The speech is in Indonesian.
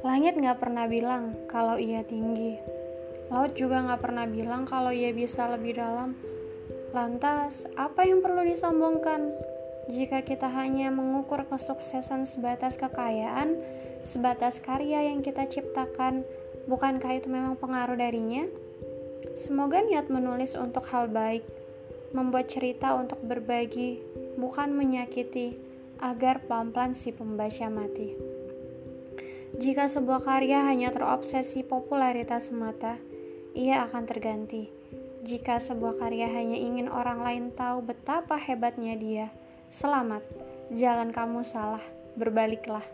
Langit gak pernah bilang kalau ia tinggi. Laut juga gak pernah bilang kalau ia bisa lebih dalam. Lantas, apa yang perlu disombongkan? Jika kita hanya mengukur kesuksesan sebatas kekayaan, sebatas karya yang kita ciptakan, bukankah itu memang pengaruh darinya? Semoga niat menulis untuk hal baik, membuat cerita untuk berbagi, bukan menyakiti, agar pelan-pelan si pembaca mati. Jika sebuah karya hanya terobsesi popularitas semata, ia akan terganti. Jika sebuah karya hanya ingin orang lain tahu betapa hebatnya dia, selamat, jalan kamu salah, berbaliklah.